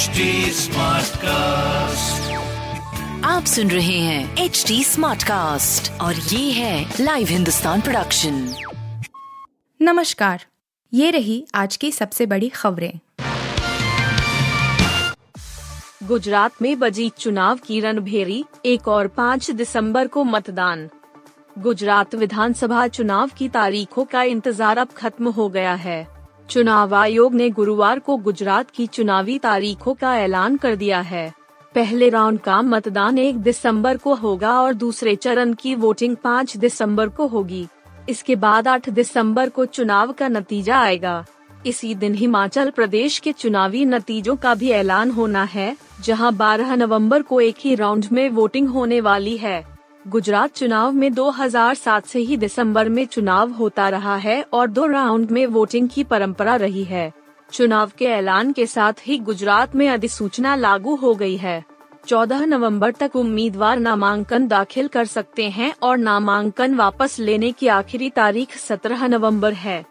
HD cast आप सुन रहे हैं एच डी स्मार्ट कास्ट और ये है लाइव हिंदुस्तान प्रोडक्शन नमस्कार ये रही आज की सबसे बड़ी खबरें। गुजरात में बजी चुनाव की रणभेरी एक और पाँच दिसंबर को मतदान। गुजरात विधानसभा चुनाव की तारीखों का इंतज़ार अब खत्म हो गया है। चुनाव आयोग ने गुरुवार को गुजरात की चुनावी तारीखों का ऐलान कर दिया है। पहले राउंड का मतदान एक दिसंबर को होगा और दूसरे चरण की वोटिंग पाँच दिसंबर को होगी। इसके बाद 8 दिसंबर को चुनाव का नतीजा आएगा। इसी दिन हिमाचल प्रदेश के चुनावी नतीजों का भी ऐलान होना है, जहाँ 12 नवंबर को एक ही राउंड में वोटिंग होने वाली है। गुजरात चुनाव में 2007 से ही दिसंबर में चुनाव होता रहा है और दो राउंड में वोटिंग की परंपरा रही है। चुनाव के ऐलान के साथ ही गुजरात में अधिसूचना लागू हो गई है। 14 नवंबर तक उम्मीदवार नामांकन दाखिल कर सकते हैं और नामांकन वापस लेने की आखिरी तारीख 17 नवंबर है।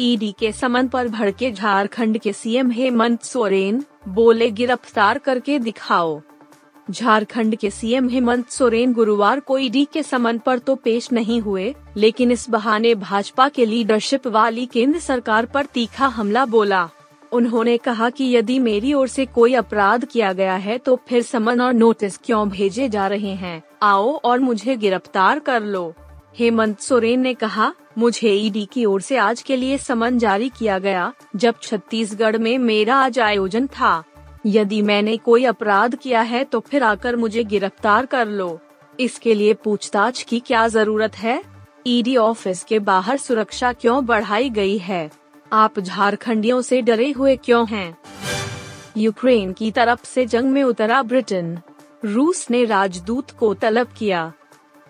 ईडी के समन पर भड़के झारखंड के सीएम हेमंत सोरेन, बोले गिरफ़्तार करके दिखाओ। झारखंड के सीएम हेमंत सोरेन गुरुवार को ईडी के समन पर तो पेश नहीं हुए, लेकिन इस बहाने भाजपा के लीडरशिप वाली केंद्र सरकार पर तीखा हमला बोला। उन्होंने कहा कि यदि मेरी ओर से कोई अपराध किया गया है तो फिर समन और नोटिस क्यों भेजे जा रहे हैं? आओ और मुझे गिरफ़्तार कर लो। हेमंत सोरेन ने कहा, मुझे ईडी की ओर से आज के लिए समन जारी किया गया, जब छत्तीसगढ़ में मेरा आज आयोजन था। यदि मैंने कोई अपराध किया है तो फिर आकर मुझे गिरफ़्तार कर लो। इसके लिए पूछताछ की क्या ज़रूरत है? ईडी ऑफ़िस के बाहर सुरक्षा क्यों बढ़ाई गई है? आप झारखंडियों से डरे हुए क्यों हैं? यूक्रेन की तरफ़ से जंग में उतरा ब्रिटेन। रूस ने राजदूत को तलब किया।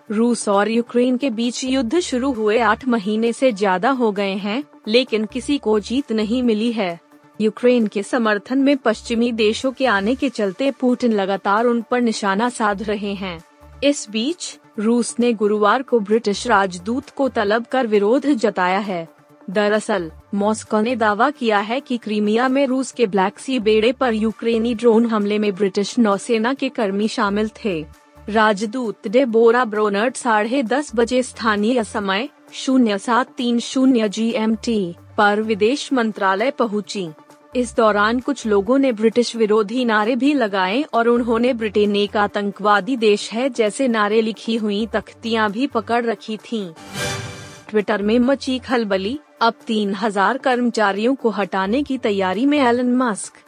रूस और यूक्रेन के बीच युद्ध शुरू हुए आठ महीने से ज़्यादा हो गए हैं, लेकिन किसी को जीत नहीं मिली है। यूक्रेन के समर्थन में पश्चिमी देशों के आने के चलते पुतिन लगातार उन पर निशाना साध रहे हैं। इस बीच, रूस ने गुरुवार को ब्रिटिश राजदूत को तलब कर विरोध जताया है। दरअसल, मॉस्को ने दावा किया है कि क्रीमिया में रूस के ब्लैक सी बेड़े पर यूक्रेनी ड्रोन हमले में ब्रिटिश नौसेना के कर्मी शामिल थे। राजदूत डेबोरा ब्रोनर्ट साढ़े दस बजे स्थानीय समय, शून्य सात तीन शून्य जी एम टी, पर विदेश मंत्रालय पहुँची। इस दौरान कुछ लोगों ने ब्रिटिश विरोधी नारे भी लगाए और उन्होंने ब्रिटेन एक आतंकवादी देश है जैसे नारे लिखी हुई तख्तियाँ भी पकड़ रखी थीं। ट्विटर में मची खलबली, अब तीन हज़ार कर्मचारियों को हटाने की तैयारी में एलन मस्क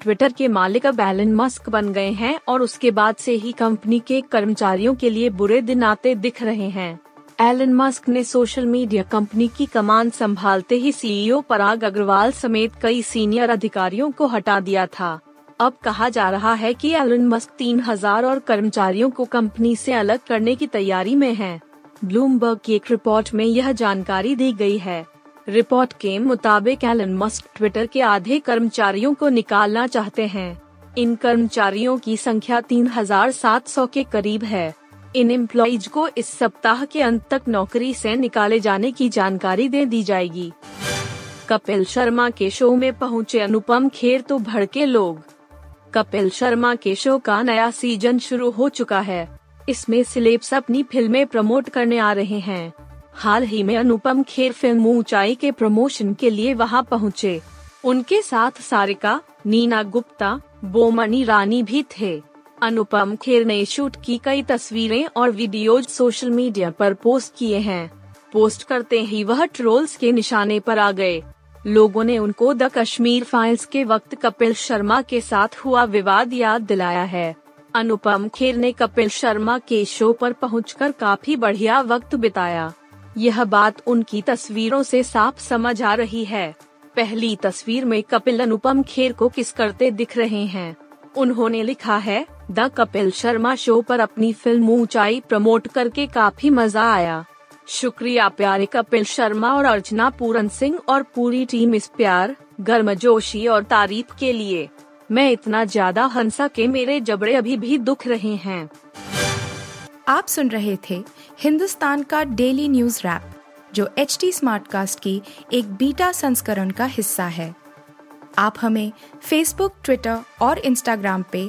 ट्विटर के मालिक अब एलन मस्क बन गए हैं और उसके बाद से ही कंपनी के कर्मचारियों के लिए बुरे दिन आते दिख रहे हैं एलन मस्क ने सोशल मीडिया कंपनी की कमान संभालते ही सीईओ पराग अग्रवाल समेत कई सीनियर अधिकारियों को हटा दिया था। अब कहा जा रहा है कि एलन मस्क तीन हज़ार और कर्मचारियों को कंपनी से अलग करने की तैयारी में हैं। ब्लूमबर्ग की एक रिपोर्ट में यह जानकारी दी गई है। रिपोर्ट के मुताबिक एलन मस्क ट्विटर के आधे कर्मचारियों को निकालना चाहते हैं। इन कर्मचारियों की संख्या 3,700 के करीब है। इन एम्प्लॉज को इस सप्ताह के अंत तक नौकरी से निकाले जाने की जानकारी दे दी जाएगी। कपिल शर्मा के शो में पहुँचे अनुपम खेर तो भड़के लोग। कपिल शर्मा के शो का नया सीज़न शुरू हो चुका है। इसमें सिलेब्स अपनी फ़िल्में प्रमोट करने आ रहे हैं। हाल ही में अनुपम खेर फ़िल्म ऊंचाई के प्रमोशन के लिए वहाँ पहुँचे। उनके साथ सारिका, नीना गुप्ता, बोमनी रानी भी थे। अनुपम खेर ने शूट की कई तस्वीरें और वीडियोज़ सोशल मीडिया पर पोस्ट किए हैं। पोस्ट करते ही वह ट्रोल्स के निशाने पर आ गए। लोगों ने उनको द कश्मीर फाइल्स के वक्त कपिल शर्मा के साथ हुआ विवाद याद दिलाया है। अनुपम खेर ने कपिल शर्मा के शो पर पहुंचकर काफ़ी बढ़िया वक्त बिताया। यह बात उनकी तस्वीरों से साफ़ समझ आ रही है। पहली तस्वीर में कपिल अनुपम खेर को किस करते दिख रहे हैं? उन्होंने लिखा है द कपिल शर्मा शो पर अपनी फ़िल्म ऊंचाई प्रमोट करके काफ़ी मज़ा आया। शुक्रिया प्यारे कपिल शर्मा और अर्चना पूरन सिंह और पूरी टीम इस प्यार गर्मजोशी और तारीफ़ के लिए। मैं इतना ज़्यादा हंसा के मेरे जबड़े अभी भी दुख रहे हैं। आप सुन रहे थे हिंदुस्तान का डेली न्यूज़ रैप, जो एच टी स्मार्ट कास्ट की एक बीटा संस्करण का हिस्सा है। आप हमें फेसबुक ट्विटर और इंस्टाग्राम पे